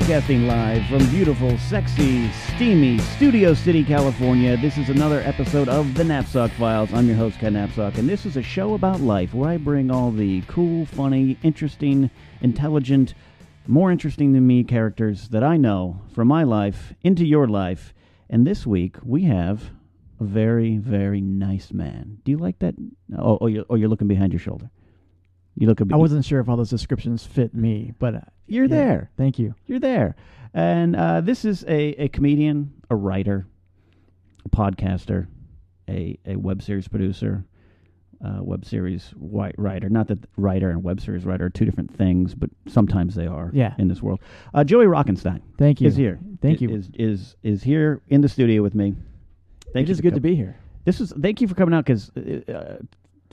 Broadcasting live from beautiful, sexy, steamy Studio City, California. This is another episode of The Knapsack Files. I'm your host, Ken Knapsack, and this is a show about life where I bring all the cool, funny, interesting, intelligent, more interesting than me characters that I know from my life into your life. And this week we have a very, very nice man. Do you like that? Oh, oh, you're, oh, you're looking behind your shoulder. You look. I wasn't sure if all those descriptions fit me, but uh, You're yeah, there. Thank you. You're there. And uh, this is a, a comedian, a writer, a podcaster, a, a web series producer, uh, web series wi- writer. Not that writer and web series writer are two different things, but sometimes they are Yeah. in this world. Uh, Joey Rockenstein Thank you. is here. Thank you. Is, is, is here in the studio with me. Thank it you is good com- to be here. This is thank you for coming out because uh,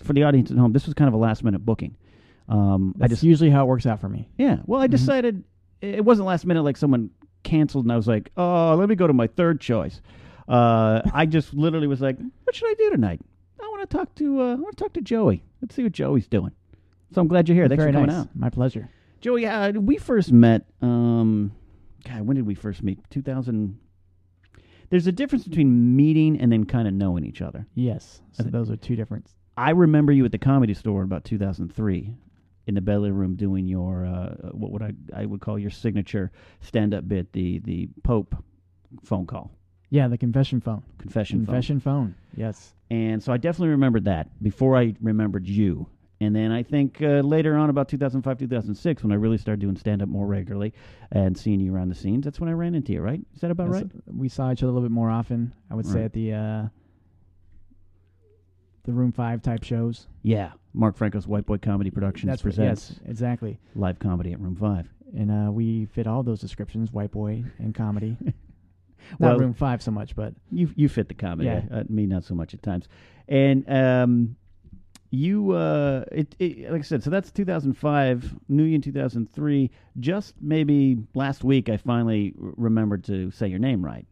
for the audience at home, this was kind of a last minute booking. Um, I That's just usually how it works out for me. yeah. Well, I Mhm. decided it wasn't last minute like someone canceled, and I was like, oh, let me go to my third choice. Uh, I just literally was like, what should I do tonight? I want to talk to uh, I want to talk to Joey. Let's see what Joey's doing. So I'm glad you're here. Thanks Very for coming nice. out, My pleasure. Joey. Uh, we first met. Um, God, when did we first meet? 2000. There's a difference between meeting and then kind of knowing each other. Yes. So those are two different. I remember you at the comedy store in about 2003 in the belly room doing your uh, what would I I would call your signature stand up bit the the Pope phone call Yeah, the confession phone. confession, phone. confession phone. Yes. and so I definitely remembered that before I remembered you and then I think uh, later on about 2005 2006 when I really started doing stand up more regularly and seeing you around the scenes that's when I ran into you right is that about right We saw each other a little bit more often. I would say at the uh, the Room Five type shows. yeah Mark Franco's White Boy Comedy Productions That's presents yes, exactly. live comedy at Room Five And uh, we fit all those descriptions: white boy and comedy. Well- Not Room Five so much, but You you fit the comedy. Yeah. Uh, me not so much at times. And um, you uh, it, it like I said. So that's 2005. New Year 2003. Just maybe last week, I finally r- remembered to say your name right.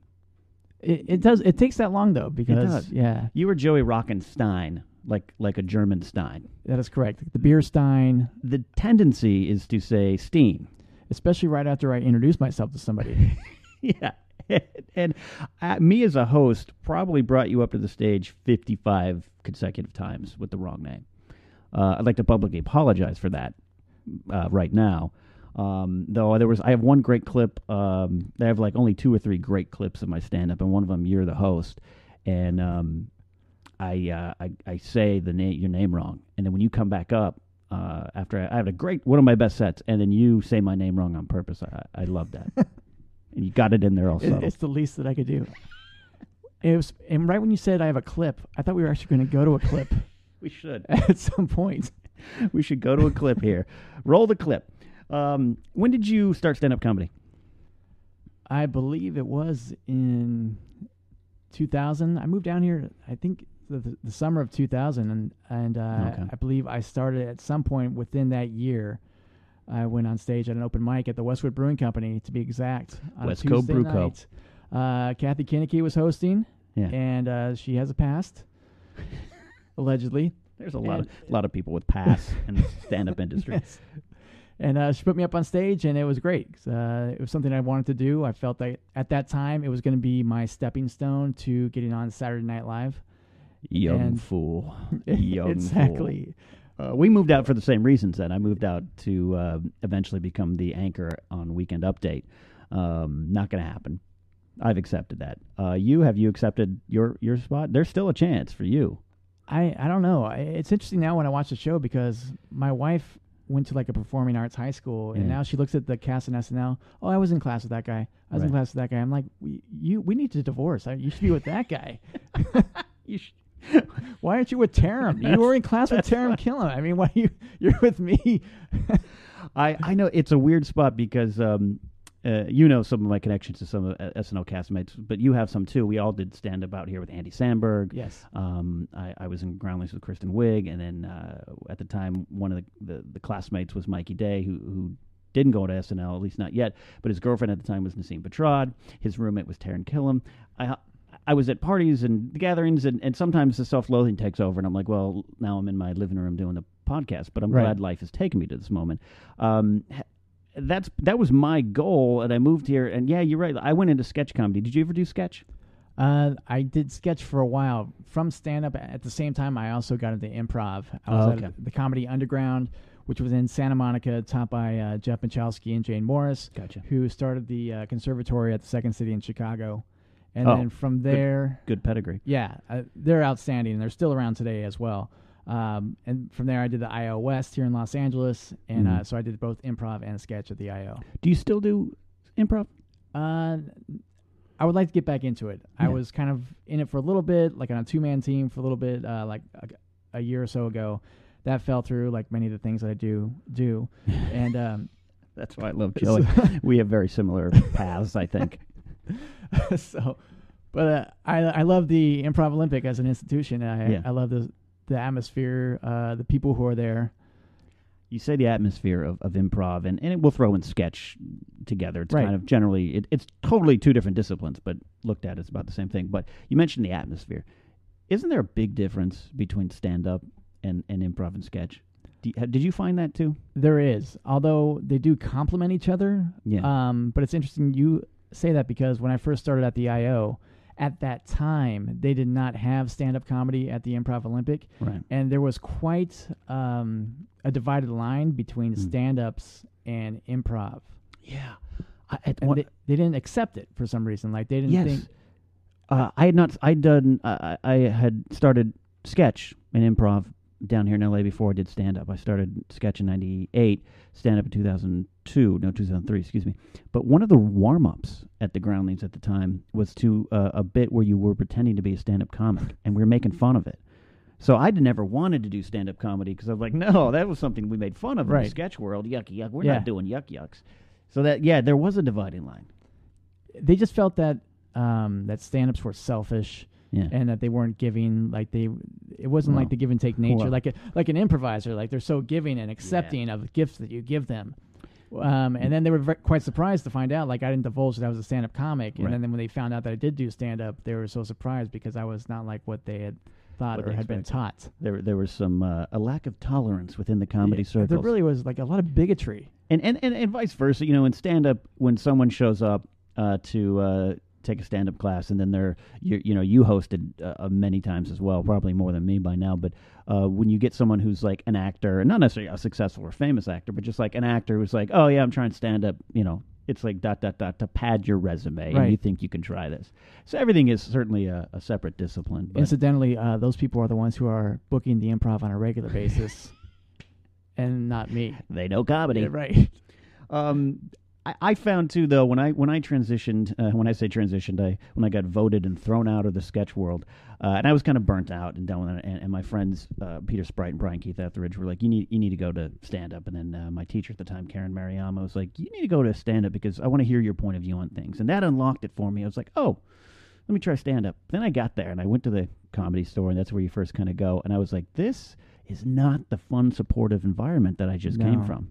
it, it does. It takes that long though because does. yeah, You were Joey Rockenstein, like like a German Stein. that is correct. The beer stein, The tendency is to say Steen. especially right after I introduce myself to somebody. yeah. and uh, me as a host probably brought you up to the stage 55 consecutive times with the wrong name. Uh, I'd like to publicly apologize for that uh, right now. Um, though there was, I have one great clip. Um, I have like only two or three great clips of my stand up, and one of them you're the host, and um, I, uh, I I say the name your name wrong, and then when you come back up. Uh, after I, I have a great one of my best sets, and then you say my name wrong on purpose. I, I love that, and you got it in there also. it's the least that I could do. It was, and right when you said I have a clip, I thought we were actually going to go to a clip We should. at some point. we should go to a clip here. Roll the clip. Um, when did you start stand up comedy? I believe it was in 2000. I moved down here. I think the, the, summer of 2000, and and uh, Okay. I believe I started at some point within that year. I went on stage at an open mic at the Westwood Brewing Company, to be exact. On West Coast Tuesday Brew Co. night. Uh, Kathy Kinnicky was hosting, Yeah. and uh, she has a past, allegedly. There's a lot of a lot of people with pass in the stand up industry. Yes. And uh, she put me up on stage, and it was great. Uh, it was something I wanted to do. I felt that at that time it was going to be my stepping stone to getting on Saturday Night Live. Young And- fool. Young exactly. fool. Uh, we moved out for the same reasons. Then I moved out to uh, eventually become the anchor on Weekend Update. Um, not going to happen. I've accepted that. Uh, you have you accepted your your spot? There's still a chance for you. I I don't know. I, it's interesting now when I watch the show because my wife went to like a performing arts high school, and Yeah. now she looks at the cast in SNL. Oh, I was in class with that guy. I was in class with that guy. I'm like, we, you we need to divorce. I, you should be with that guy. You sh- Why aren't you with Taran? You were in class with Taran Killam. I mean, why you you're with me? I I know it's a weird spot because um, uh, you know some of my connections to some of uh, SNL castmates, but you have some too. We all did stand up out here with Andy Samberg. yes. Um, I, I was in Groundlings with Kristen Wiig, and then uh, at the time, one of the, the, the classmates was Mikey Day, who who didn't go to SNL, at least not yet. But his girlfriend at the time was Nasim Pedrad. His roommate was Taran Killam. I I was at parties and gatherings, and, and sometimes the self loathing takes over, and I'm like, well, now I'm in my living room doing the podcast, but I'm Right. glad life has taken me to this moment. Um, that's that was my goal, and I moved here. And yeah, you're right. I went into sketch comedy. Did you ever do sketch? Uh, I did sketch for a while from stand up. At the same time, I also got into improv. I was Oh, at okay. the Comedy Underground, which was in Santa Monica, taught by uh, Jeff Michalski and Jane Morris, Gotcha. who started the uh, conservatory at the Second City in Chicago. And Oh, then from there, Good pedigree. yeah, uh, they're outstanding, and they're still around today as well. Um, and from there, I did the IO West here in Los Angeles, and Mhm. uh, so I did both improv and sketch at the IO. Do you still do improv? Uh, I would like to get back into it. I was kind of in it for a little bit, like on a two man team for a little bit, uh, like a, a year or so ago. That fell through, like many of the things that I do do, and um, That's why I love Joey. we have very similar paths, I think. so, but uh, I I love the Improv Olympic as an institution. I Yeah. I love the the atmosphere, uh, the people who are there. You say the atmosphere of, of improv, and, and it will throw in sketch together. It's Right. kind of generally, it, it's totally two different disciplines, but looked at, it's about the same thing. But you mentioned the atmosphere. Isn't there a big difference between stand up and, and improv and sketch? Did you find that too? There is, although they do complement each other. Yeah. Um, but it's interesting you say that because when I first started at the IO, at that time they did not have stand-up comedy at the improv olympic right. and there was quite um, a divided line between mm. stand-ups and improv yeah I, and they, they, didn't accept it for some reason like they didn't yes. think uh, i had not i done uh, i had started sketch and improv down here in la before i did stand-up i started sketch in 98 stand-up in 2000 two, no, 2003, excuse me. But one of the warm ups at the Groundlings at the time was to uh, a bit where you were pretending to be a stand up comic and we were making fun of it. So I'd never wanted to do stand up comedy because I was like, no, that was something we made fun of in the sketch world. Yucky yuck. We're Yeah. not doing yuck, yucks. So that, yeah, there was a dividing line. They just felt that um, that stand-ups were selfish. Yeah. and that they weren't giving like they it wasn't like the give and take nature like a, like an improviser like they're so giving and accepting of gifts that you give them um, and then they were ve- quite surprised to find out like i didn't divulge that i was a stand-up comic and Right. then when they found out that i did do stand-up they were so surprised because i was not like what they had thought What or they had been taught There, there was some uh, a lack of tolerance within the comedy Yeah, circles. there really was like a lot of bigotry and, and, and, and vice versa. You know, in stand up, when someone shows up uh, to uh, take a stand up class, and then they're you, you know you hosted uh, many times as well, probably more than me by now. But uh, when you get someone who's like an actor, and not necessarily a successful or famous actor, but just like an actor who's like, oh yeah, I'm trying to stand up. You know, it's like dot dot dot to pad your resume, and Right. you think you can try this. So everything is certainly a, a separate discipline. But incidentally uh, those people are the ones who are booking the improv on a regular basis and not me they know comedy. Yeah, right Um, I, I found too though when I when I transitioned uh, when I say transitioned I when I got voted and thrown out of the sketch world uh, and I was kind of burnt out and done with it and, and my friends uh, Peter Sprite and Brian Keith Etheridge were like you need you need to go to stand up and then uh, my teacher at the time Karen Maruyama was like you need to go to stand up because I want to hear your point of view on things and that unlocked it for me. I was like oh let me try stand up then I got there and I went to the comedy store and that's where you first kind of go and I was like this is not the fun supportive environment that I just came from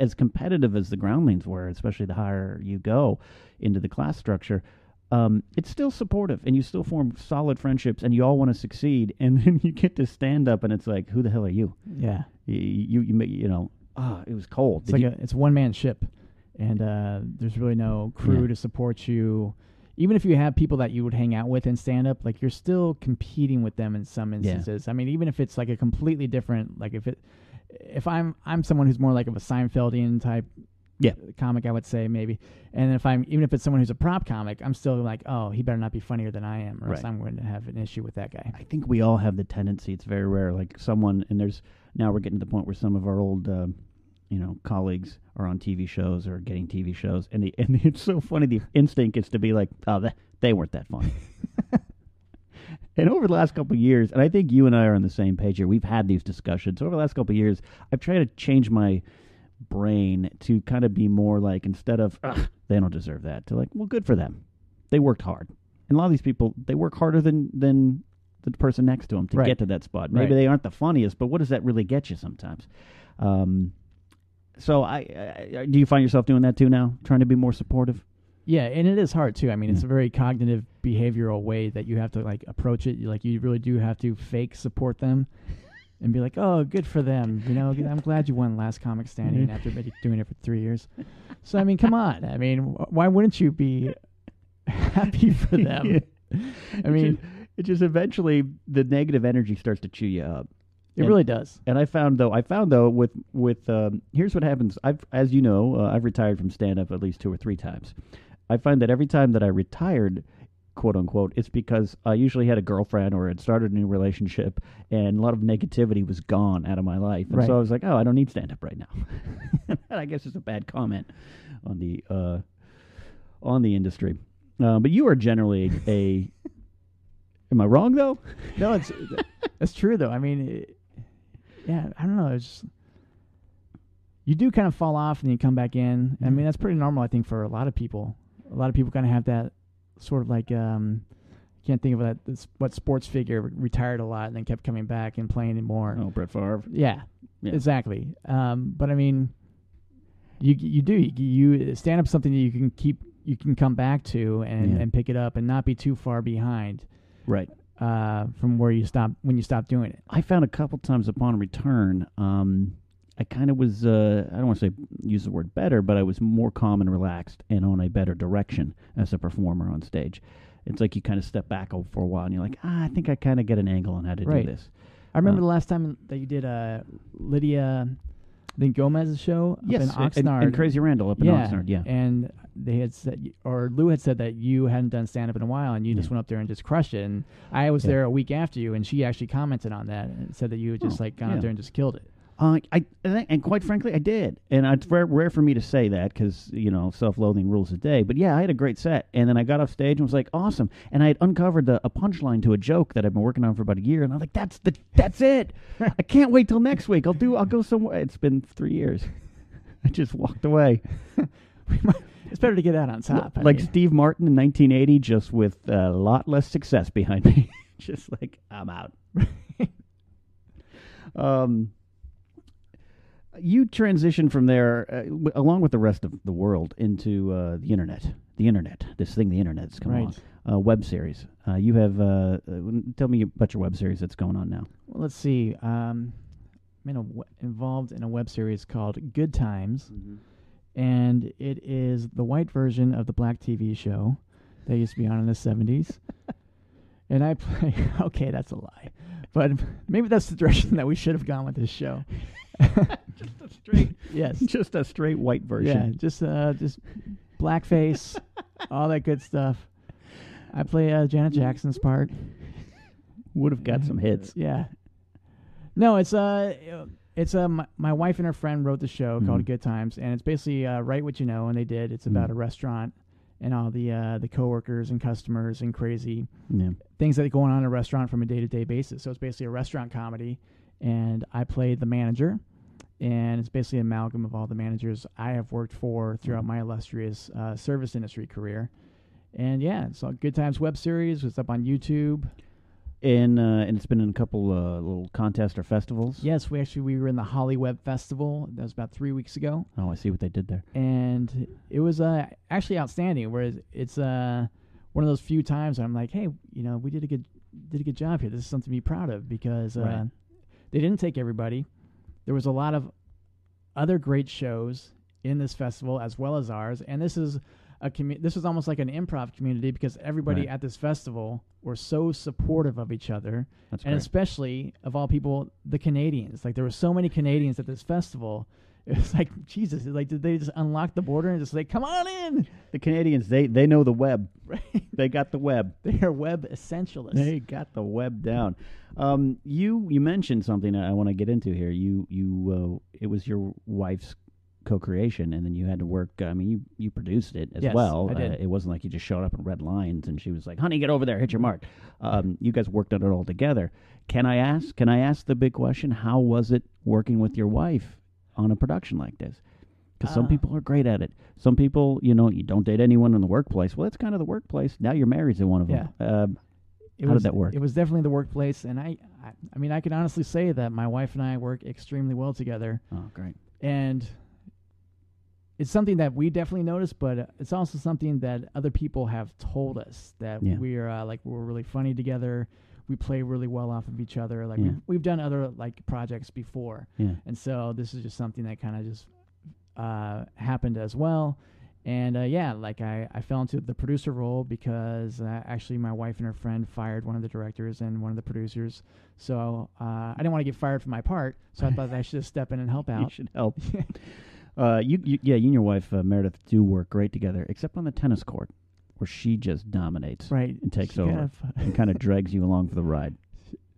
as competitive as the groundlings were, especially the higher you go into the class structure, um, it's still supportive, and you still form solid friendships, and you all want to succeed. And then you get to stand up, and it's like, who the hell are you? yeah You you you, you know, ah, it was cold. It's Did like you- a it's one man ship, and uh, there's really no crew Yeah. to support you. Even if you have people that you would hang out with in stand up, like you're still competing with them in some Yeah. instances. I mean, even if it's like a completely different, like if it, if I'm I'm someone who's more like of a Seinfeldian type, Yeah. comic, I would say maybe. And if I'm even if it's someone who's a prop comic, I'm still like, oh, he better not be funnier than I am, or else I'm going to have an issue with that guy. I think we all have the tendency. It's very rare. Like someone, and there's now we're getting to the point where some of our old, um, you know, colleagues are on TV shows or getting TV shows, and the and it's so funny. The instinct is to be like, oh, th- they weren't that funny. and over the last couple of years, and I think you and I are on the same page here. We've had these discussions over the last couple of years. I've tried to change my brain to kind of be more like instead of "Ugh, they don't deserve that to like, well, good for them. They worked hard. And a lot of these people, they work harder than than the person next to them to Right. get to that spot. Maybe Right. they aren't the funniest, but what does that really get you sometimes? Um, so I, I, do you find yourself doing that too now, trying to be more supportive? Yeah, and it is hard too. I mean, it's a very cognitive behavioral way that you have to like approach it. You, like you really do have to fake support them. and be like, "Oh, good for them." You know, I'm glad you won Last Comic Standing after doing it for three years. So I mean, come on. I mean, wh- why wouldn't you be happy for them? I mean, it just eventually the negative energy starts to chew you up. it and- really does. And I found though, I found though with with um, here's what happens. I've as you know, uh, I've retired from stand up at least two or three times. I find that every time that I retired, quote unquote, it's because I usually had a girlfriend or had started a new relationship, and a lot of negativity was gone out of my life. And Right. so I was like, oh, I don't need stand up right now. and I guess it's a bad comment on the uh, on the industry. Uh, but you are generally a. am I wrong though? No, it's that's true though. I mean, it, yeah, I don't know. It's just, you do kind of fall off and you come back in. I mean, that's pretty normal, I think, for a lot of people. A lot of people kind of have that sort of like um, can't think of that. This, what sports figure retired a lot and then kept coming back and playing more. Oh, Brett Favre. Yeah, Yeah. exactly. Um, but I mean, you you do you, you stand up something that you can keep you can come back to and, Yeah. and pick it up and not be too far behind Right. uh, from where you stop when you stop doing it. I found a couple times upon return, um, I kind of was, uh, I don't want to say use the word better, but I was more calm and relaxed and on a better direction as a performer on stage. It's like you kind of step back for a while and you're like, ah, I think I kind of get an angle on how to Right. do this. I remember Uh, the last time that you did uh, Lydia, I think Gomez's show up yes, in and- Oxnard. And, Crazy Randall up in yeah, Oxnard, yeah. And they had said, or Lou had said that you hadn't done stand up in a while, and you just went up there and just crushed it. And I was Yeah. there a week after you, and she actually commented on that and said that you had just Oh, like gone yeah. up there and just killed it. Uh, I and quite frankly, I did, and it's very rare for me to say that because you know self-loathing rules the day. But yeah, I had a great set, and then I got off stage and was like, awesome. And I had uncovered the, a punchline to a joke that I've been working on for about a year, and I'm like, that's the that's it. I can't wait till next week. I'll do. I'll go somewhere. It's been three years. I just walked away, It's better to get out on top. I like mean. Steve Martin in 1980, just with a lot less success behind me. just like I'm out. um, you transitioned from there, uh, w- along with the rest of the world, into uh, the internet. The internet, this thing, the internet, that's come Right. along. Uh, web series. Uh, you have. Uh, uh, tell me about your web series that's going on now. Well, let's see. Um, I'm in a w- involved in a web series called Good Times, and it is the white version of the black TV show that used to be on in the 70s. and I play. Okay, that's a lie, but maybe that's the direction that we should have gone with this show. Just a straight, yes. just a straight white version. Yeah, just uh, just blackface, all that good stuff. I play uh, Janet Jackson's part. Would have got some hits. Yeah. No, it's uh it's uh my, my wife and her friend wrote the show called Mhm. Good Times and it's basically uh write what you know and they did. It's about Mhm. a restaurant and all the uh the coworkers and customers and crazy Yeah. things that going on in a restaurant from a day-to-day basis. So it's basically a restaurant comedy and I played the manager and it's basically an amalgam of all the managers I have worked for throughout my illustrious uh, service industry career. And yeah, it's a Good Times web series. It's up on YouTube. And uh, and it's been in a couple uh, little contests or festivals. Yes, we actually we were in the HollyWeb Festival. That was about three weeks ago, Oh, I see what they did there. and it was uh, actually outstanding. Whereas it's uh, one of those few times I'm like, hey, you know, we did a good did a good job here. This is something to be proud of because uh, Right. they didn't take everybody. There was a lot of other great shows in this festival as well as ours, and this is a commu- this was almost like an improv community because everybody Right. at this festival were so supportive of each other That's and great. especially of all people, the Canadians. Like there were so many Canadians at this festival. It was like Jesus. Like did they just unlock the border and just like come on in? the Canadians, they they know the web. Right? They got the web. They are web essentialists. They got the web down. Um, you you mentioned something I want to get into here. You you uh, it was your wife's co-creation, and then you had to work. I mean, you you produced it as Yes, well. I did. Uh, it wasn't like you just showed up and read lines, and she was like, "Honey, get over there, hit your mark." Um, you guys worked on it all together. Can I ask? Can I ask the big question? How was it working with your wife on a production like this? Because some Uh, people are great at it. Some people, you know, you don't date anyone in the workplace. Well, it's kind of the workplace. Now you're married to one of them. Um, It How did was, that work? It was definitely the workplace, and I, I, I mean, I can honestly say that my wife and I work extremely well together, oh, great. and it's something that we definitely notice, but uh, it's also something that other people have told us that Yeah. we're uh, like we're really funny together. We play really well off of each other. Like Yeah. we've, we've done other like projects before, Yeah. and so this is just something that kind of just uh, happened as well. And uh, yeah, like I, I fell into the producer role because uh, actually my wife and her friend fired one of the directors and one of the producers. So uh, I didn't want to get fired for my part, so I thought I should just step in and help out. You should help. uh, you, you, yeah, you and your wife uh, Meredith do work great together, except on the tennis court, where she just dominates Right, and takes She over kind of- and kind of drags you along for the ride.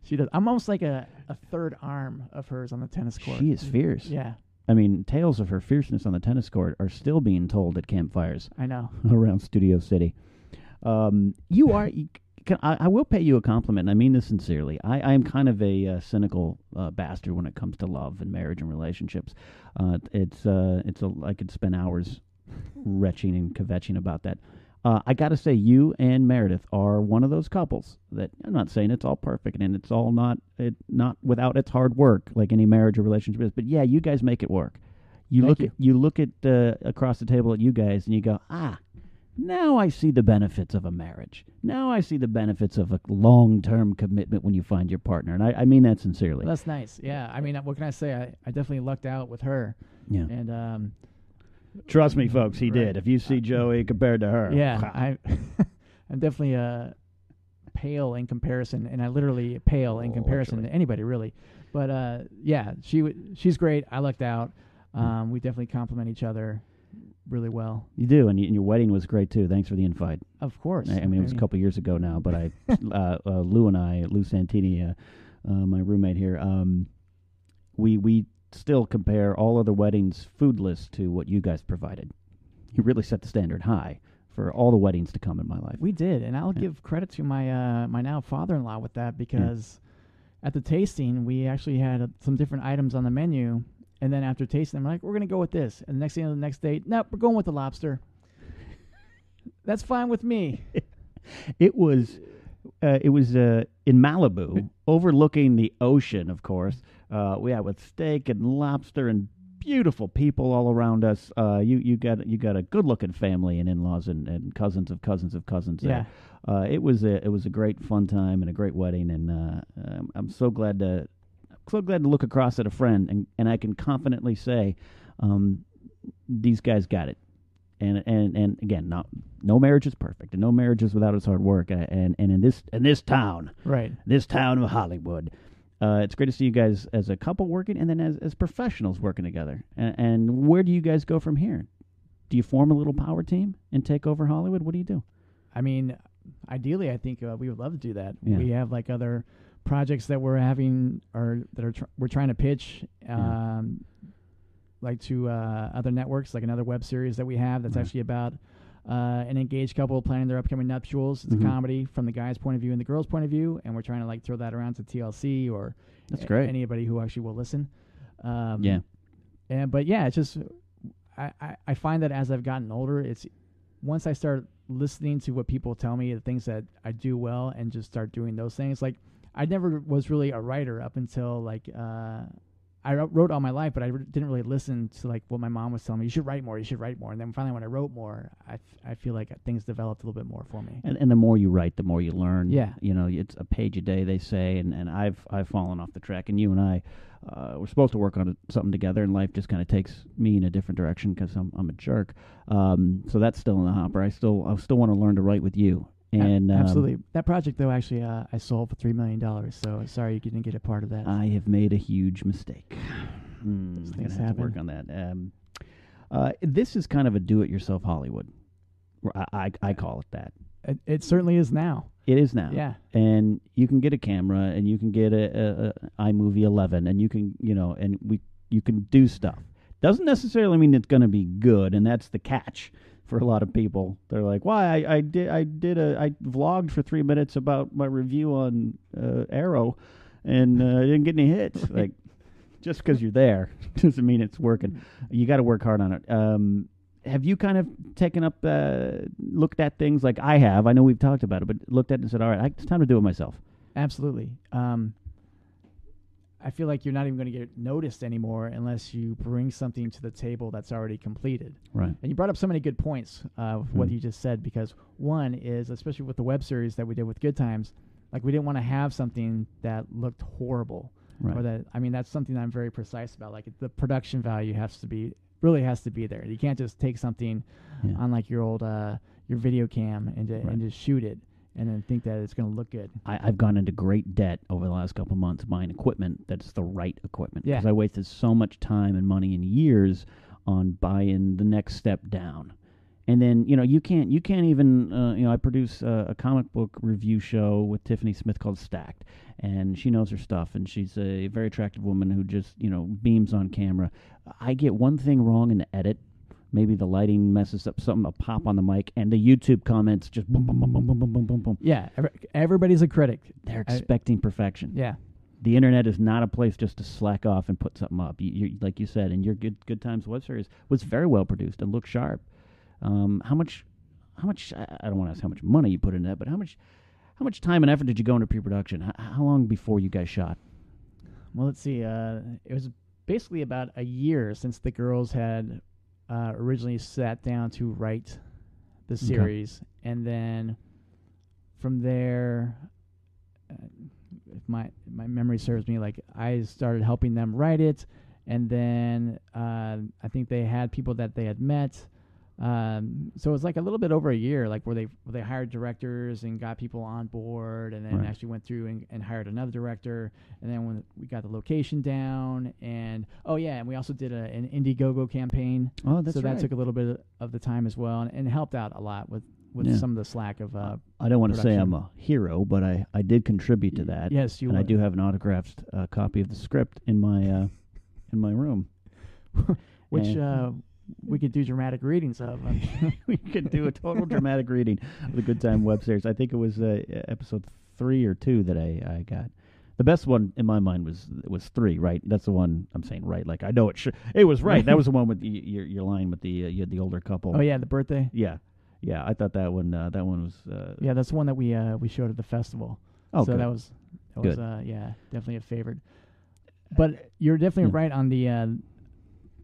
She does. I'm almost like a, a third arm of hers on the tennis court. She is fierce. Yeah, I mean, tales of her fierceness on the tennis court are still being told at campfires I know. around Studio City. Um, you are. You, can, I, I will pay you a compliment, and I mean this sincerely. I, I am kind of a uh, cynical uh, bastard when it comes to love and marriage and relationships. Uh, it's uh, it's a, I could spend hours retching and kvetching about that. Uh, I got to say, you and Meredith are one of those couples that I'm not saying it's all perfect and it's all not it not without its hard work like any marriage or relationship is. But yeah, you guys make it work. You Thank look you. at you look at uh, across the table at you guys and you go, ah, now I see the benefits of a marriage. Now I see the benefits of a long term commitment when you find your partner, and I, I mean that sincerely. That's nice. Yeah, I mean, what can I say? I, I definitely lucked out with her, yeah. and um, Trust me, folks, he Right. did. If you see Joey compared to her, yeah. I I'm definitely uh, pale in comparison, and I literally pale in Oh, comparison actually. to anybody really. But uh, yeah, she w- she's great. I lucked out. Um, we definitely complement each other really well. you do, and, y- and your wedding was great too. Thanks for the invite. Of course. I, I mean, it was a couple years ago now, but I, uh, uh, Lou and I, Lou Santini, uh, uh, my roommate here, um, we we still compare all other weddings foodless to what you guys provided. You really set the standard high for all the weddings to come in my life. We did, and I'll Yeah. give credit to my uh, my now father-in-law with that because at the tasting we actually had uh, some different items on the menu, and then after tasting, I'm like, we're gonna go with this, and the next thing the next date, nope, we're going with the lobster. That's fine with me. It was uh, it was uh, in Malibu, overlooking the ocean. Of course, uh, we had with steak and lobster and beautiful people all around us. Uh, you you got you got a good looking family and in laws and, and cousins of cousins of cousins. Yeah. Uh, it was a it was a great fun time and a great wedding, and uh, um, I'm so glad to so glad to look across at a friend and, and I can confidently say, um, these guys got it. And and and again, not no marriage is perfect, and no marriage is without its hard work. Uh, and and in this in this town, right. this town of Hollywood, uh, it's great to see you guys as a couple working, and then as as professionals working together. And, and where do you guys go from here? Do you form a little power team and take over Hollywood? What do you do? I mean, ideally, I think uh, we would love to do that. Yeah. We have like other projects that we're having or that are tr- we're trying to pitch, Yeah. um, like to uh, other networks, like another web series that we have that's Right. actually about uh, an engaged couple planning their upcoming nuptials. It's Mhm. a comedy from the guy's point of view and the girl's point of view, and we're trying to like throw that around to TLC or That's a- great. anybody who actually will listen. Um, Yeah. and but yeah, it's just I, I I find that as I've gotten older, it's once I start listening to what people tell me, the things that I do well, and just start doing those things. Like I never was really a writer up until like uh, I wrote- all my life, but I didn't really listen to like what my mom was telling me. You should write more. You should write more. And then finally, when I wrote more, I, f- I feel like things developed a little bit more for me. And, and the more you write, the more you learn. Yeah. you know, it's a page a day, they say, and, and I've I've fallen off the track. And you and I, uh, we're supposed to work on it- something together, and life just kind of takes me in a different direction because I'm I'm a jerk. Um, so that's still in the hopper. I still I still want to learn to write with you. And um, absolutely, that project though actually uh, I sold for three million dollars. So sorry you didn't get a part of that. I have made a huge mistake. These I'm gonna have to work on that. Um, uh, this is kind of a do-it-yourself Hollywood. I, I I call it that. it, it certainly is now. It is now. Yeah. and you can get a camera and you can get a, a, a iMovie 11 and you can you know and we you can do stuff. Doesn't necessarily mean it's going to be good, and that's the catch for a lot of people. They're like, "Why? I, I did I did a I vlogged for three minutes about my review on uh, Arrow, and uh, I didn't get any hits." Like, just because you're there doesn't mean it's working. You got to work hard on it. Um, have you kind of taken up, uh, looked at things like I have? I know we've talked about it, but looked at it and said, "All right, I, it's time to do it myself." Absolutely. Um, I feel like you're not even going to get noticed anymore unless you bring something to the table that's already completed. Right. And you brought up so many good points uh, with what Mhm. you just said because one is, especially with the web series that we did with Good Times, Like we didn't want to have something that looked horrible Right. or that I mean that's something that I'm very precise about. Like the production value has to be really has to be there. You can't just take something Yeah. on like your old uh your video cam and ju- Right. and just shoot it and then think that it's going to look good. I, I've gone into great debt over the last couple of months buying equipment that's the right equipment. Yeah. Because I wasted so much time and money and years on buying the next step down. And then you know you can't you can't even uh, you know I produce uh, a comic book review show with Tiffany Smith called Stacked, and she knows her stuff, and she's a very attractive woman who just you know beams on camera. I get one thing wrong in the edit, maybe the lighting messes up something, a pop on the mic, and the YouTube comments just boom boom boom boom boom boom boom boom boom. Yeah, every, everybody's a critic. They're I- expecting perfection. Yeah. The internet is not a place just to slack off and put something up. You, you, like you said, and your good good times web series was very well produced and looked sharp. Um, how much? How much? I I don't want to ask how much money you put into that, but how much? How much time and effort did you go into pre-production? How, how long before you guys shot? Well, let's see. Uh, it was basically about a year since the girls had uh, originally sat down to write the Okay. series, and then from there, uh, if my my memory serves me, like I started helping them write it, and then uh, I think they had people that they had met. Um, so it was like a little bit over a year, like where they where they hired directors and got people on board, and then Right. actually went through and, and hired another director, and then when we got the location down, and oh yeah, and we also did a, an Indiegogo campaign, Oh, that's so right. that took a little bit of the time as well, and, and helped out a lot with with Yeah. some of the slack of uh, I don't want to say I'm a hero, but I, I did contribute to that. yes, you and I do have an autographed uh, copy of the script in my uh, in my room. which uh, we could do dramatic readings of. We could do a total dramatic reading of the Good Time web series. I think it was uh, episode three or two that I, I got. The best one in my mind was was three, right? That's the one I'm saying, right? Like I know it should. It was right. that was the one with the, your your line with the uh, you had the older couple. oh yeah, the birthday. yeah, yeah. I thought that one uh, that one was. Uh, Yeah, that's the one that we uh, we showed at the festival. Oh, so good. that was that was Good. uh, yeah definitely a favorite. But you're definitely Yeah. right on the uh,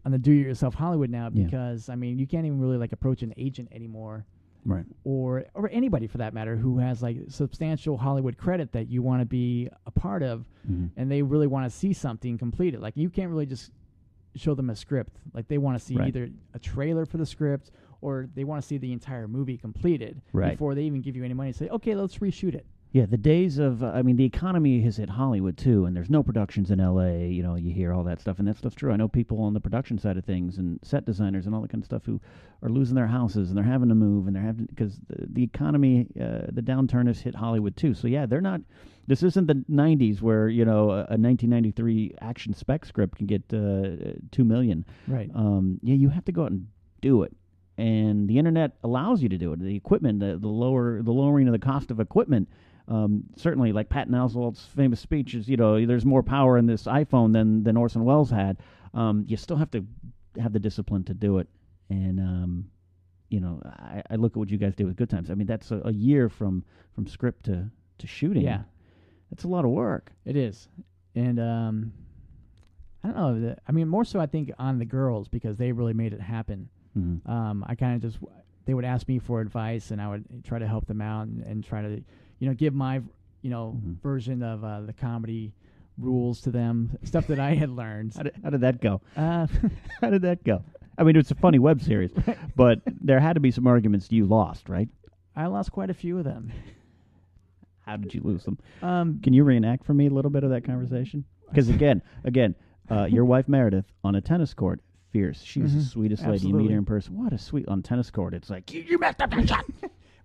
on the do it yourself Hollywood now Yeah. because I mean you can't even really like approach an agent anymore right. or or anybody for that matter who has like substantial Hollywood credit that you want to be a part of Mhm. and they really want to see something completed. Like you can't really just show them a script. Like they want to see Right. either a trailer for the script or they want to see the entire movie completed Right. before they even give you any money. Say, okay, let's reshoot it. Yeah, the days of uh, I mean, the economy has hit Hollywood too, and there's no productions in L.A. You know, you hear all that stuff, and that stuff's true. I know people on the production side of things and set designers and all that kind of stuff who are losing their houses and they're having to move and they're having because the, the economy, uh, the downturn has hit Hollywood too. So yeah, they're not. This isn't the '90s where you know a, a 1993 action spec script can get uh, two million. Right. Um, yeah, you have to go out and do it. And the internet allows you to do it. The equipment, the, the lower, the lowering of the cost of equipment. Um, certainly, like Patton Oswalt's famous speech is, you know, there's more power in this iPhone than than Orson Welles had. Um, you still have to have the discipline to do it. And um, you know, I, I look at what you guys did with Good Times. I mean, that's a, a year from from script to to shooting. Yeah, that's a lot of work. it is. And um, I don't know. the- I mean, more so I think on the girls because they really made it happen. Mhm. um, I kind of just they would ask me for advice, and I would try to help them out and, and try to, you know, give my you know Mhm. version of uh, the comedy rules to them, stuff that I had learned. How did, how did that go? Uh, How did that go? I mean, it's a funny web series, but there had to be some arguments you lost, right? I lost quite a few of them. How did you lose them? Um, Can you reenact for me a little bit of that conversation? Because again, again, uh, your wife Meredith on a tennis court, fierce. She's the Mhm. sweetest lady. You meet her in person. What a sweet on tennis court. It's like you, you messed up that shot.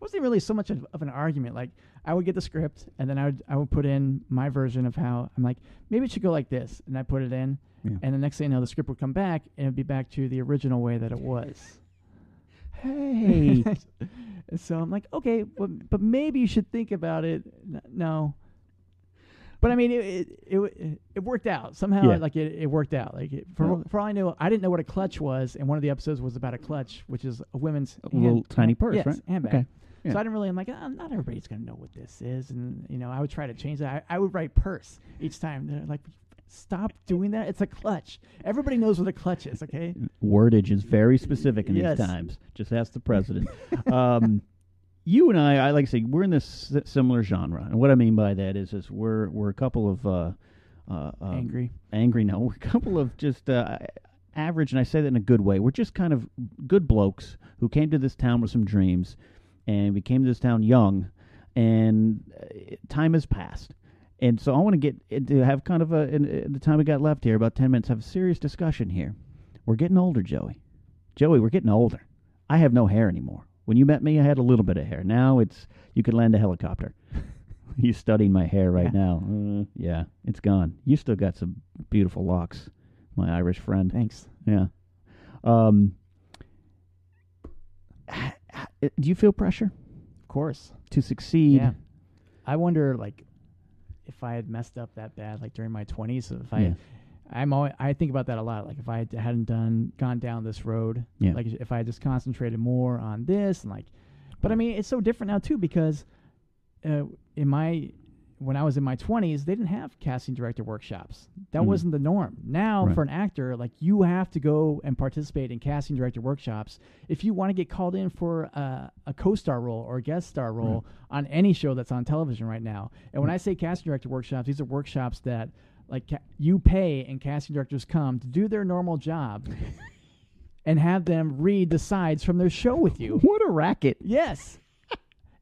Wasn't really so much of, of an argument. Like I would get the script, and then I would I would put in my version of how I'm like maybe it should go like this, and I put it in, Yeah. and the next thing you know, the script would come back, and it'd be back to the original way that it was. Hey, so I'm like, okay, but, but maybe you should think about it. No. But I mean, it it, it, it worked out somehow. Yeah. Like it, it worked out. Like it, for Well- for all I know, I didn't know what a clutch was, and one of the episodes was about a clutch, which is a women's A little tiny purse, yes, right? handbag. Okay. Yeah. So I didn't really. I'm like, oh, not everybody's gonna know what this is, and you know, I would try to change that. I, I would write purse each time. They're like, stop doing that. It's a clutch. Everybody knows what a clutch is. Okay. wordage is very specific in Yes. these times. Just ask the president. um, you and I, I like to say, we're in this similar genre, and what I mean by that is, is we're we're a couple of uh, uh, um, Angry. angry. No, we're a couple of just uh, average, and I say that in a good way. We're just kind of good blokes who came to this town with some dreams, and we came to this town young, and uh, time has passed. And so I want to get to have kind of a in, in the time we got left here, about ten minutes, have a serious discussion here. We're getting older, Joey. Joey, we're getting older. I have no hair anymore. When you met me, I had a little bit of hair. Now it's you could land a helicopter. You're studying my hair right Yeah. now. Uh, yeah, it's gone. You still got some beautiful locks, my Irish friend. Thanks. Yeah. Um. Do you feel pressure Of course. to succeed? Yeah. I wonder, like, if I had messed up that bad, like during my twenties, if I, Yeah. I'm always, I think about that a lot. Like, if I had- hadn't done gone down this road, Yeah. like if I had just concentrated more on this and like, but I mean, it's so different now too because, uh, in my when I was in my twenties, they didn't have casting director workshops. That Mhm. wasn't the norm. Now, Right. for an actor, like you have to go and participate in casting director workshops if you want to get called in for uh, a co-star role or a guest star role on any show that's on television right now. And when I say casting director workshops, these are workshops that like ca- you pay and casting directors come to do their normal job and have them read the sides from their show with you. What a racket! Yes.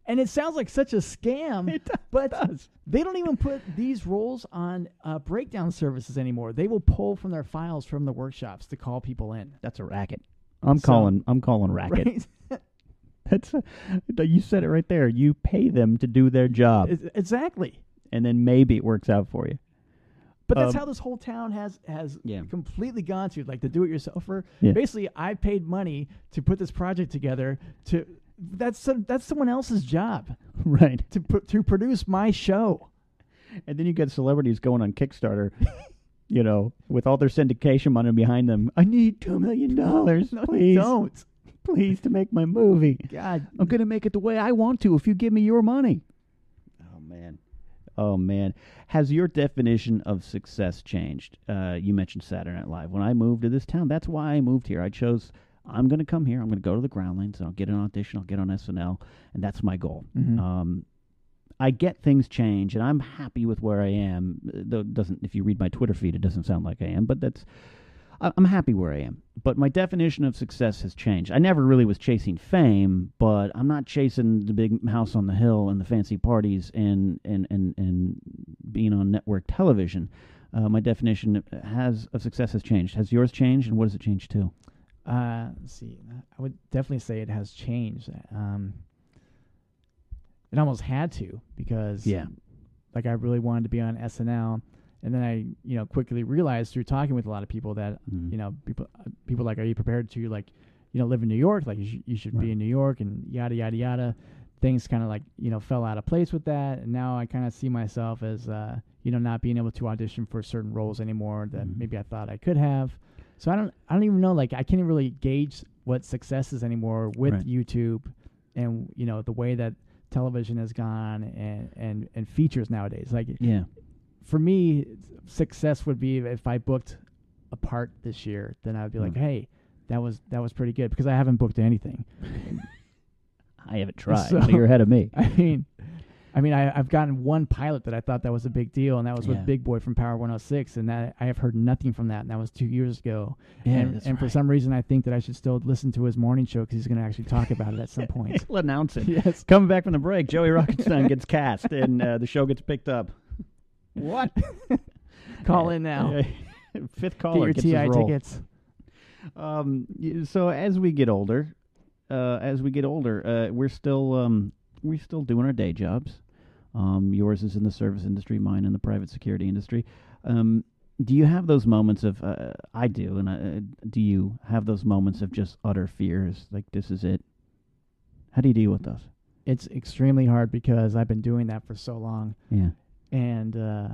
And it sounds like such a scam, It does- but does. they don't even put these roles on uh, breakdown services anymore. They will pull from their files from the workshops to call people in. That's a racket. I'm So- calling. I'm calling racket. Right? That's a, you said it right there. You pay them to do their job, exactly. and then maybe it works out for you. But that's Um, how this whole town has has Yeah. completely gone to like the do-it-yourselfer. Yeah. Basically, I paid money to put this project together. To that's some, that's someone else's job Right. to put to produce my show. And then you get celebrities going on Kickstarter, you know, with all their syndication money behind them. I need two million dollars, No, please, don't. please, to make my movie. God, I'm gonna make it the way I want to if you give me your money. Oh man, oh man. Has your definition of success changed? Uh, you mentioned Saturday Night Live. When I moved to this town, that's why I moved here. I chose. I'm going to come here. I'm going to go to the Groundlings. And I'll get an audition. I'll get on SNL, and that's my goal. Mhm. Um, I get things change, and I'm happy with where I am. Though it doesn't, if you read my Twitter feed, it doesn't sound like I am. But that's, I'm happy where I am. But my definition of success has changed. I never really was chasing fame, but I'm not chasing the big house on the hill and the fancy parties and and and and being on network television. Uh, my definition has of success has changed. Has yours changed, and what has it changed to? Uh, let's see. I would definitely say it has changed. Um, it almost had to because Yeah. like I really wanted to be on SNL, and then I you know quickly realized through talking with a lot of people that Mhm. you know people uh, people like are you prepared to like you know live in New York like you should, you should Right. be in New York and yada yada yada. Things kind of like you know fell out of place with that, and now I kind of see myself as uh, you know not being able to audition for certain roles anymore that Mhm. maybe I thought I could have. So I don't I don't even know like I can't really gauge what success is anymore with Right. YouTube and you know the way that television has gone and and and features nowadays. Like Yeah. for me, success would be if I booked a part this year, then I would be like, Mm. hey, that was that was pretty good because I haven't booked anything. I haven't tried. So- so you're ahead of me. I mean, I mean, I, I've gotten one pilot that I thought that was a big deal, and that was Yeah. with Big Boy from Power 106, and that I have heard nothing from that, and that was two years ago. Yeah, and and for some reason, I think that I should still listen to his morning show because he's going to actually talk about it at some point. He'll announce it. yes. Coming back from the break, Joey Rockenstein gets cast, and uh, the show gets picked up. What? Call in now. Fifth Get caller your gets TI tickets. Um, so as we get older, uh, as we get older, uh, we're still um, we're still doing our day jobs. Um, yours is in the service industry, mine in the private security industry. Um, do you have those moments of? Uh, I do, and uh, do you have those moments of just utter fears, like this is it? How do you deal with those? It's extremely hard because I've been doing that for so long, Yeah, and uh,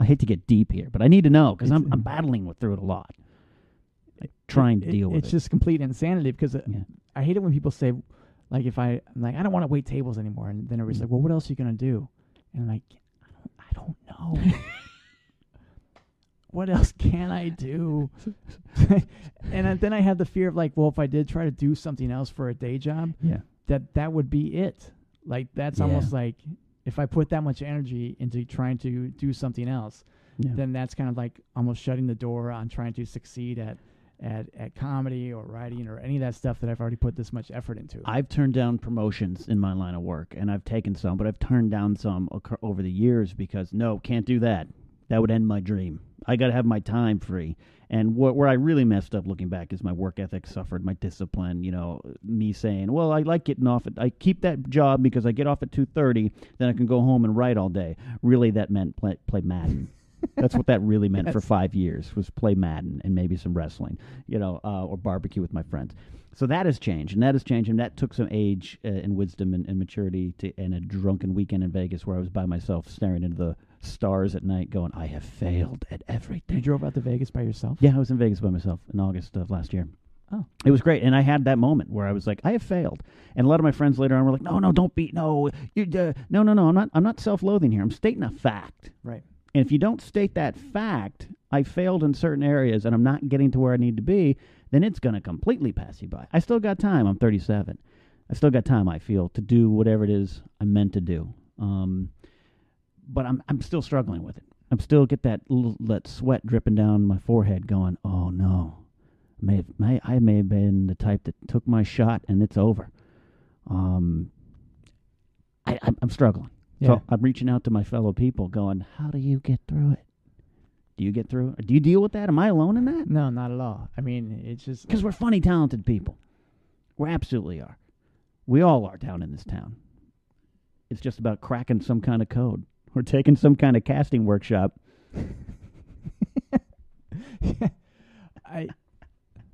I hate to get deep here, but I need to know because I'm I'm battling with through it a lot, like trying to it- deal with it's it. It's just complete insanity because uh, Yeah. I hate it when people say, like, if I I'm like I don't want to wait tables anymore, and then everybody's Mm. like, well, what else are you gonna do? And I'm like, I don't, I don't know. what else can I do? and then- then I have the fear of like, well, if I did try to do something else for a day job, yeah, that that would be it. Like that's Yeah. almost like if I put that much energy into trying to do something else, Yeah. then that's kind of like almost shutting the door on trying to succeed at at at comedy or writing or any of that stuff that I've already put this much effort into. I've turned down promotions in my line of work, and I've taken some, but I've turned down some occur- over the years because no, can't do that. That would end my dream. I got to have my time free. And wh- where I really messed up, looking back, is my work ethic suffered, my discipline. You know, me saying, "Well, I like getting off at. I keep that job because I get off at two thirty, then I can go home and write all day." Really, that meant play, play Madden. That's what that really meant for five years was play Madden and maybe some wrestling, you know, uh, or barbecue with my friends. So that has changed, and that has changed, and that took some age uh, and wisdom and, and maturity to, and a drunken weekend in Vegas where I was by myself, staring into the stars at night, going, "I have failed at everything." you drove out to Vegas by yourself? Yeah, I was in Vegas by myself in August of last year. Oh. It was great, and I had that moment where I was like, "I have failed," and a lot of my friends later on were like, "No, no, don't be, no, you, uh, no, no, no, I'm not, I'm not self-loathing here. I'm stating a fact." Right. And if you don't state that fact, I failed in certain areas and I'm not getting to where I need to be, then it's going to completely pass you by. I still got time. I'm 37. I still got time, I feel, to do whatever it is I'm meant to do. Um, but I'm, I'm still struggling with it. I'm still get that little, that sweat dripping down my forehead going, oh no. May have, may, I may have been the type that took my shot and it's over. Um, I, I'm, I'm struggling. Yeah. So I'm reaching out to my fellow people, going, "How do you get through it? Do you get through it? Do you deal with that? Am I alone in that? no, not at all. I mean, it's just Because we're funny, talented people. We absolutely are. We all are down in this town. It's just about cracking some kind of code or taking some kind of casting workshop. I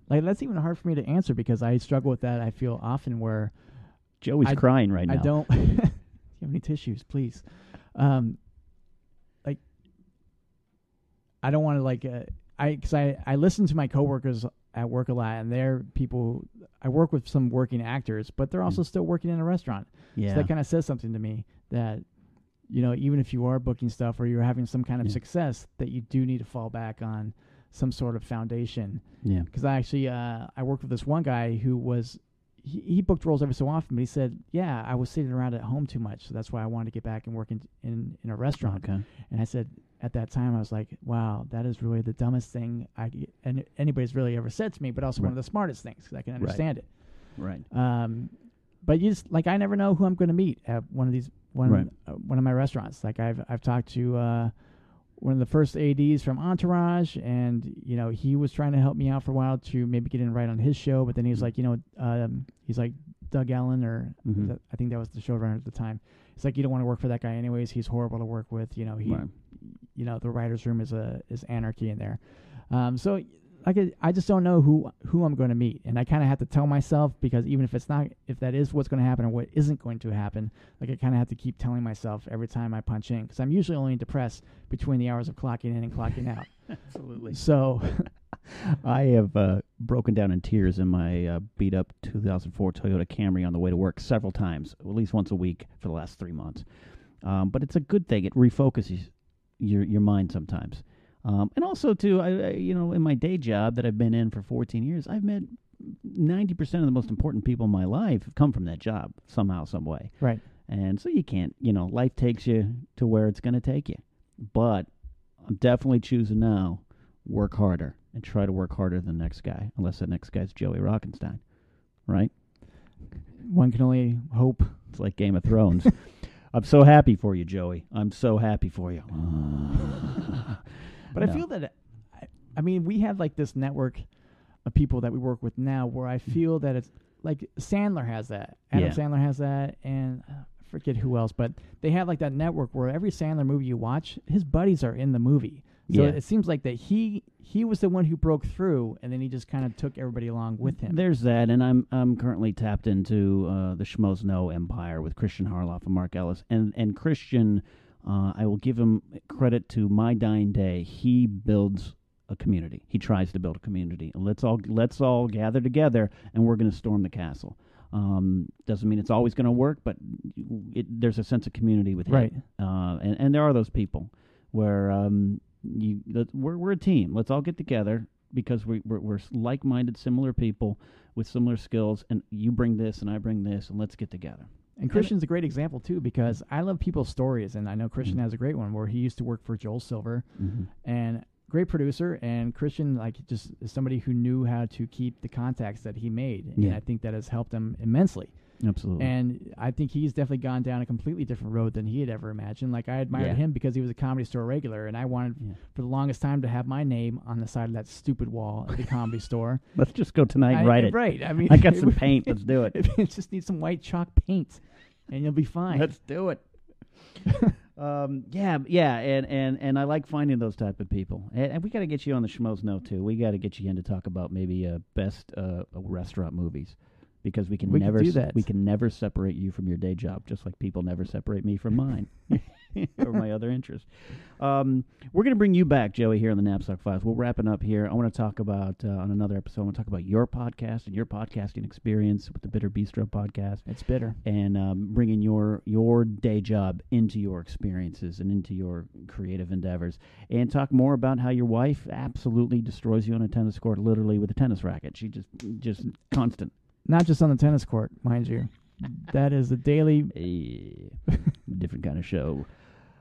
like that's even hard for me to answer because I struggle with that. I feel often where Joey's I- crying right now. I don't. you have any tissues, please. Um, like, I don't want to like uh, I because I I listen to my coworkers at work a lot, and they're people. I work with some working actors, but they're also still working in a restaurant. Yeah. So that kind of says something to me that you know even if you are booking stuff or you're having some kind of Yeah. success, that you do need to fall back on some sort of foundation yeah. because I actually uh, I worked with this one guy who was he, he booked roles every so often, but he said, "Yeah, I was sitting around at home too much, so that's why I wanted to get back and work in in, in a restaurant." Okay. And I said at that time, I was like, "Wow, that is really the dumbest thing I and anybody's really ever said to me, but also one of the smartest things because I can Right. understand it." Right. Um, but you just like I never know who I'm going to meet at one of these one Right. uh, one of my restaurants. Like I've I've talked to uh, one of the first ads from Entourage, and you know he was trying to help me out for a while to maybe get in right on his show, but then he was like, you know, um, he's like Doug Ellin or Mhm. that- I think that was the showrunner at the time. It's like you don't want to work for that guy anyways. He's horrible to work with. You know he, Right. you know the writers' room is a is anarchy in there. Um, so like I- I just don't know who who I'm going to meet, and I kind of have to tell myself because even if it's not if that is what's going to happen or what isn't going to happen, like I kind of have to keep telling myself every time I punch in because I'm usually only depressed between the hours of clocking in and clocking out. Absolutely. So I have uh, broken down in tears in my uh, beat up 2004 Toyota Camry on the way to work several times, at least once a week for the last three months. Um, but it's a good thing; it refocuses your your mind sometimes. Um, and also, too, I, I you know in my day job that I've been in for 14 years, I've met 90 percent of the most important people in my life have come from that job somehow, some way. right, And so you can't, you know, life takes you to where it's going to take you. But I'm definitely choosing now work harder and try to work harder than the next guy, unless that next guy's Joey Rockenstein, right? one can only hope. It's like Game of Thrones. I'm so happy for you, Joey. I'm so happy for you. But I feel that I, I mean we have like this network of people that we work with now where I feel that it's like Sandler has that. Adam Yeah. Sandler has that and uh, I forget who else, but they have like that network where every Sandler movie you watch, his buddies are in the movie. So Yeah. it seems like that he he was the one who broke through and then he just kind of took everybody along with him. There's that, and I'm I'm currently tapped into uh, the Schmoes Know Empire with Christian Harloff and Mark Ellis, and and Christian, uh, I will give him credit to my dying day. He builds a community. He tries to build a community, and let's all let's all gather together, and we're going to storm the castle. Um, doesn't mean it's always going to work, but it, there's a sense of community with Right. it. Uh, and and there are those people where um, you we're we're a team. Let's all get together because we, we're, we're like-minded, similar people with similar skills, and you bring this and I bring this, and let's get together. And Christian's a great example too because I love people's stories, and I know Christian Mhm. has a great one where he used to work for Joel Silver, Mm-hmm. and great producer. And Christian, like, just is somebody who knew how to keep the contacts that he made, and I think that has helped him immensely. Absolutely. And I think he's definitely gone down a completely different road than he had ever imagined. Like I admired Yeah. him because he was a comedy store regular, and I wanted Yeah. for the longest time to have my name on the side of that stupid wall at the comedy store. let's just go tonight and I- write it. Right. I mean, I got some paint. Let's do it. it just need some white chalk paint, and you'll be fine. Let's do it. um, yeah, yeah, and, and, and I like finding those type of people, and, and we got to get you on the Schmoes Know too. We got to get you in to talk about maybe uh, best uh, restaurant movies because we can We never we can never separate you from your day job, just like people never separate me from mine or my other interests. Um, we're going to bring you back, Joey, here on the Napzok Files. We're wrapping up here. I want to talk about uh, on another episode. I want to talk about your podcast and your podcasting experience with the Bitter Bistro podcast it's bitter. and um, bringing your your day job into your experiences and into your creative endeavors, and talk more about how your wife absolutely destroys you on a tennis court, literally with a tennis racket. She just just constant. Not just on the tennis court, mind you. That is a daily. Different kind of show.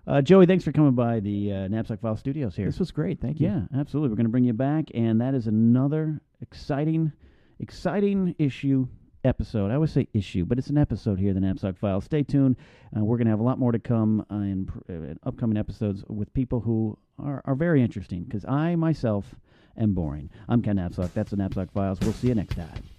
Uh, Joey, thanks for coming by the uh, Napzok File Studios here. This was great. Thank you. Yeah, absolutely. We're going to bring you back, and that is another exciting, exciting issue episode. I always say issue, but it's an episode here, the Napzok Files. Stay tuned. Uh, we're going to have a lot more to come uh, in, pr- uh, in upcoming episodes with people who are, are very interesting because I myself am boring. I'm Ken Napzok. That's the Napzok Files. We'll see you next time.